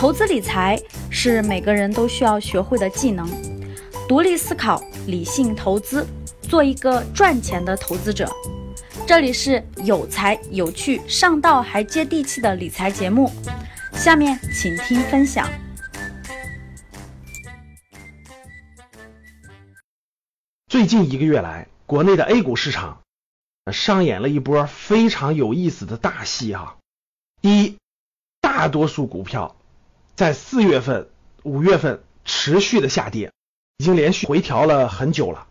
投资理财是每个人都需要学会的技能，独立思考，理性投资，做一个赚钱的投资者。这里是有才有趣、上道还接地气的理财节目，下面请听分享。最近一个月来，国内的 A 股市场上演了一波非常有意思的大戏哈。第一，大多数股票在四月份、五月份持续的下跌，已经连续回调了很久了。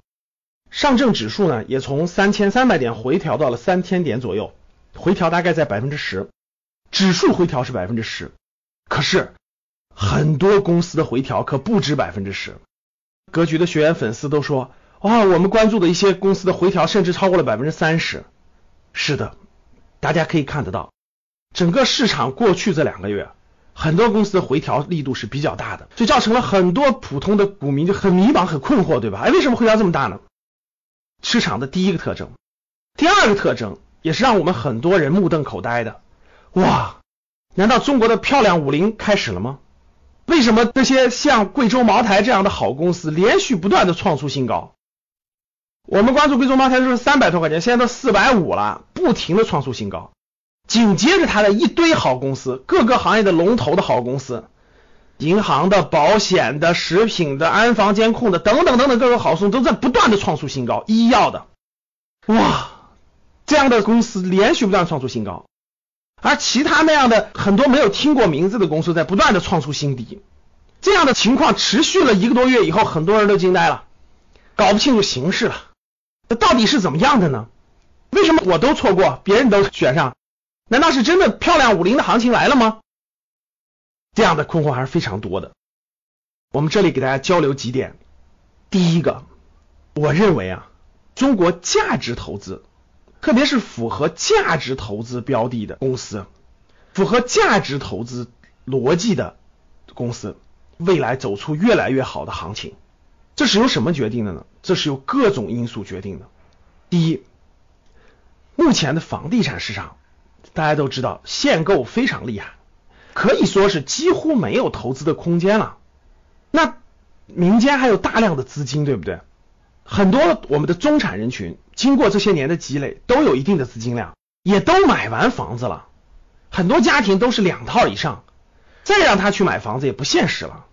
上证指数呢，也从三千三百点回调到了三千点左右，回调大概在百分之十，指数回调是百分之十，可是很多公司的回调可不止百分之十。格局的学员粉丝都说。哇，我们关注的一些公司的回调甚至超过了百分之三十。是的，大家可以看得到，整个市场过去这两个月，很多公司的回调力度是比较大的，就造成了很多普通的股民就很迷茫、很困惑，对吧？哎，为什么回调这么大呢？市场的第一个特征，第二个特征也是让我们很多人目瞪口呆的。哇，难道中国的漂亮五零开始了吗？为什么这些像贵州茅台这样的好公司连续不断的创出新高？我们关注贵州茅台就是三百多块钱，现在都四百五了，不停的创出新高。紧接着它的一堆好公司，各个行业的龙头的好公司，银行的、保险的、食品的、安防监控的等等等等各个好公司都在不断的创出新高。医药的，哇，这样的公司连续不断创出新高，而其他那样的很多没有听过名字的公司在不断的创出新低。这样的情况持续了一个多月以后，很多人都惊呆了，搞不清楚形势了。那到底是怎么样的呢？为什么我都错过，别人都选上？难道是真的漂亮五零的行情来了吗？这样的困惑还是非常多的。我们这里给大家交流几点。第一个，我认为啊，中国价值投资，特别是符合价值投资标的的公司，符合价值投资逻辑的公司，未来走出越来越好的行情。这是由什么决定的呢？这是由各种因素决定的。第一，目前的房地产市场，大家都知道限购非常厉害，可以说是几乎没有投资的空间了。那民间还有大量的资金，对不对？很多我们的中产人群经过这些年的积累，都有一定的资金量，也都买完房子了。很多家庭都是两套以上，再让他去买房子也不现实了。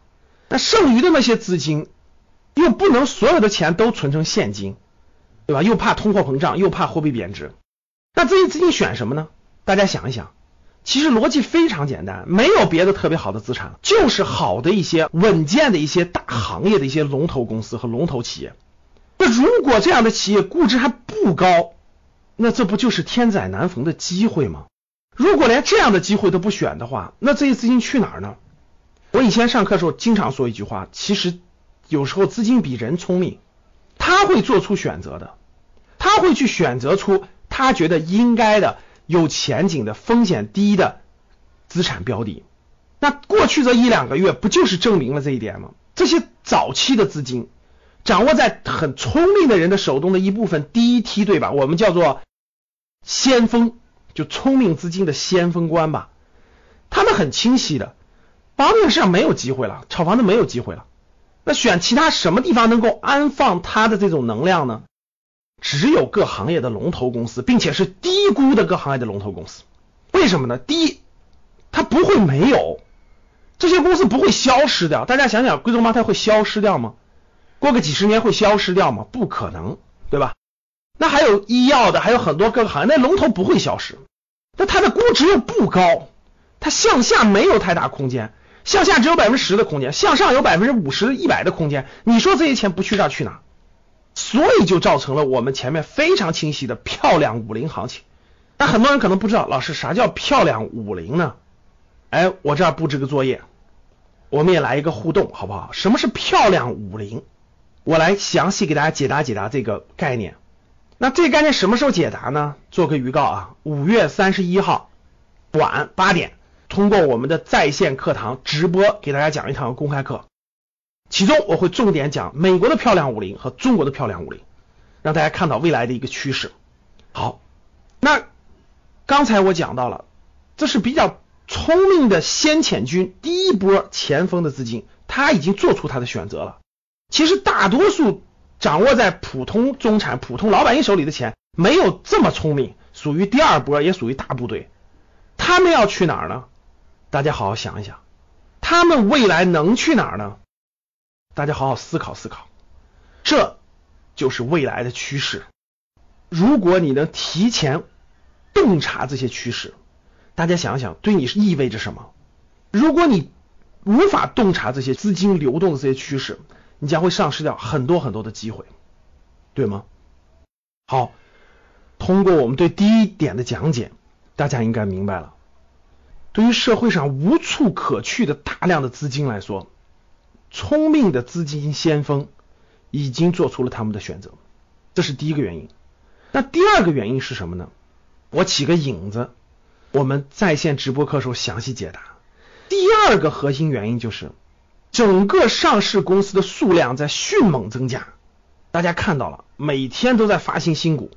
那剩余的那些资金。又不能所有的钱都存成现金，对吧？又怕通货膨胀，又怕货币贬值，那这些资金选什么呢？大家想一想，其实逻辑非常简单，没有别的特别好的资产，就是好的一些稳健的一些大行业的一些龙头公司和龙头企业。那如果这样的企业估值还不高，那这不就是天载难逢的机会吗？如果连这样的机会都不选的话，那这些资金去哪儿呢？我以前上课的时候经常说一句话，其实。有时候资金比人聪明，他会做出选择的，他会去选择出他觉得应该的、有前景的、风险低的资产标的。那过去这一两个月不就是证明了这一点吗？这些早期的资金掌握在很聪明的人的手中的一部分第一梯队吧，我们叫做先锋，就聪明资金的先锋官吧。他们很清晰的，房地产市场没有机会了，炒房子没有机会了。那选其他什么地方能够安放它的这种能量呢？只有各行业的龙头公司，并且是低估的各行业的龙头公司。为什么呢？第一，它不会没有，这些公司不会消失掉。大家想想，贵州茅台会消失掉吗？过个几十年会消失掉吗？不可能，对吧？那还有医药的，还有很多各个行业，那龙头不会消失。那它的估值又不高，它向下没有太大空间。向下只有百分之十的空间，向上有百分之五十、一百的空间。你说这些钱不去这去哪？所以就造成了我们前面非常清晰的漂亮五零行情。那很多人可能不知道，老师啥叫漂亮五零呢？哎，我这儿布置个作业，我们也来一个互动，好不好？什么是漂亮五零？我来详细给大家解答解答这个概念。那这个概念什么时候解答呢？做个预告啊，五月三十一号晚八点。通过我们的在线课堂直播给大家讲一堂公开课，其中我会重点讲美国的漂亮五零和中国的漂亮五零，让大家看到未来的一个趋势。好，那刚才我讲到了，这是比较聪明的先遣军第一波前锋的资金，他已经做出他的选择了。其实大多数掌握在普通中产、普通老百姓手里的钱，没有这么聪明，属于第二波，也属于大部队。他们要去哪儿呢？大家好好想一想，他们未来能去哪儿呢？大家好好思考思考，这就是未来的趋势。如果你能提前洞察这些趋势，大家想想，对你是意味着什么？如果你无法洞察这些资金流动的这些趋势，你将会丧失掉很多很多的机会，对吗？好，通过我们对第一点的讲解，大家应该明白了。对于社会上无处可去的大量的资金来说，聪明的资金先锋已经做出了他们的选择，这是第一个原因。那第二个原因是什么呢？我起个引子，我们在线直播课时候详细解答。第二个核心原因就是，整个上市公司的数量在迅猛增加。大家看到了，每天都在发行新股，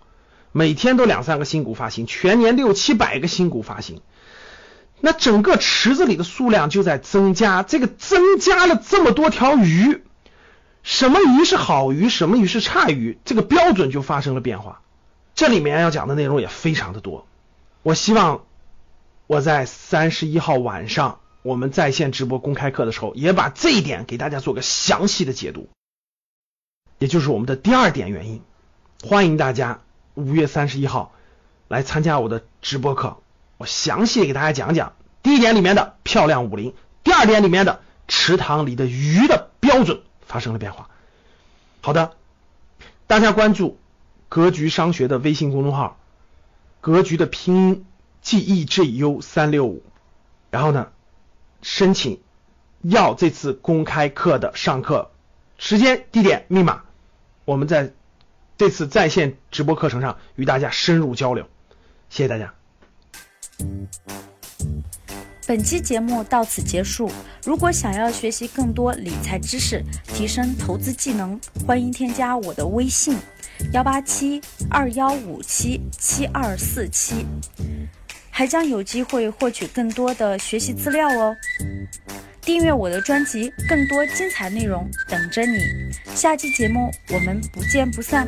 每天都两三个新股发行，全年六七百个新股发行。那整个池子里的数量就在增加，这个增加了这么多条鱼，什么鱼是好鱼，什么鱼是差鱼，这个标准就发生了变化。这里面要讲的内容也非常的多，我希望我在三十一号晚上我们在线直播公开课的时候，也把这一点给大家做个详细的解读，也就是我们的第二点原因。欢迎大家五月三十一号来参加我的直播课。我详细给大家讲讲第一点里面的漂亮五零，第二点里面的池塘里的鱼的标准发生了变化。好的，大家关注格局商学的微信公众号，格局的拼音 G E G U 三六五，然后呢，申请要这次公开课的上课时间、地点、密码，我们在这次在线直播课程上与大家深入交流。谢谢大家。本期节目到此结束。如果想要学习更多理财知识，提升投资技能，欢迎添加我的微信：幺八七二幺五七七二四七，还将有机会获取更多的学习资料哦。订阅我的专辑，更多精彩内容等着你。下期节目我们不见不散。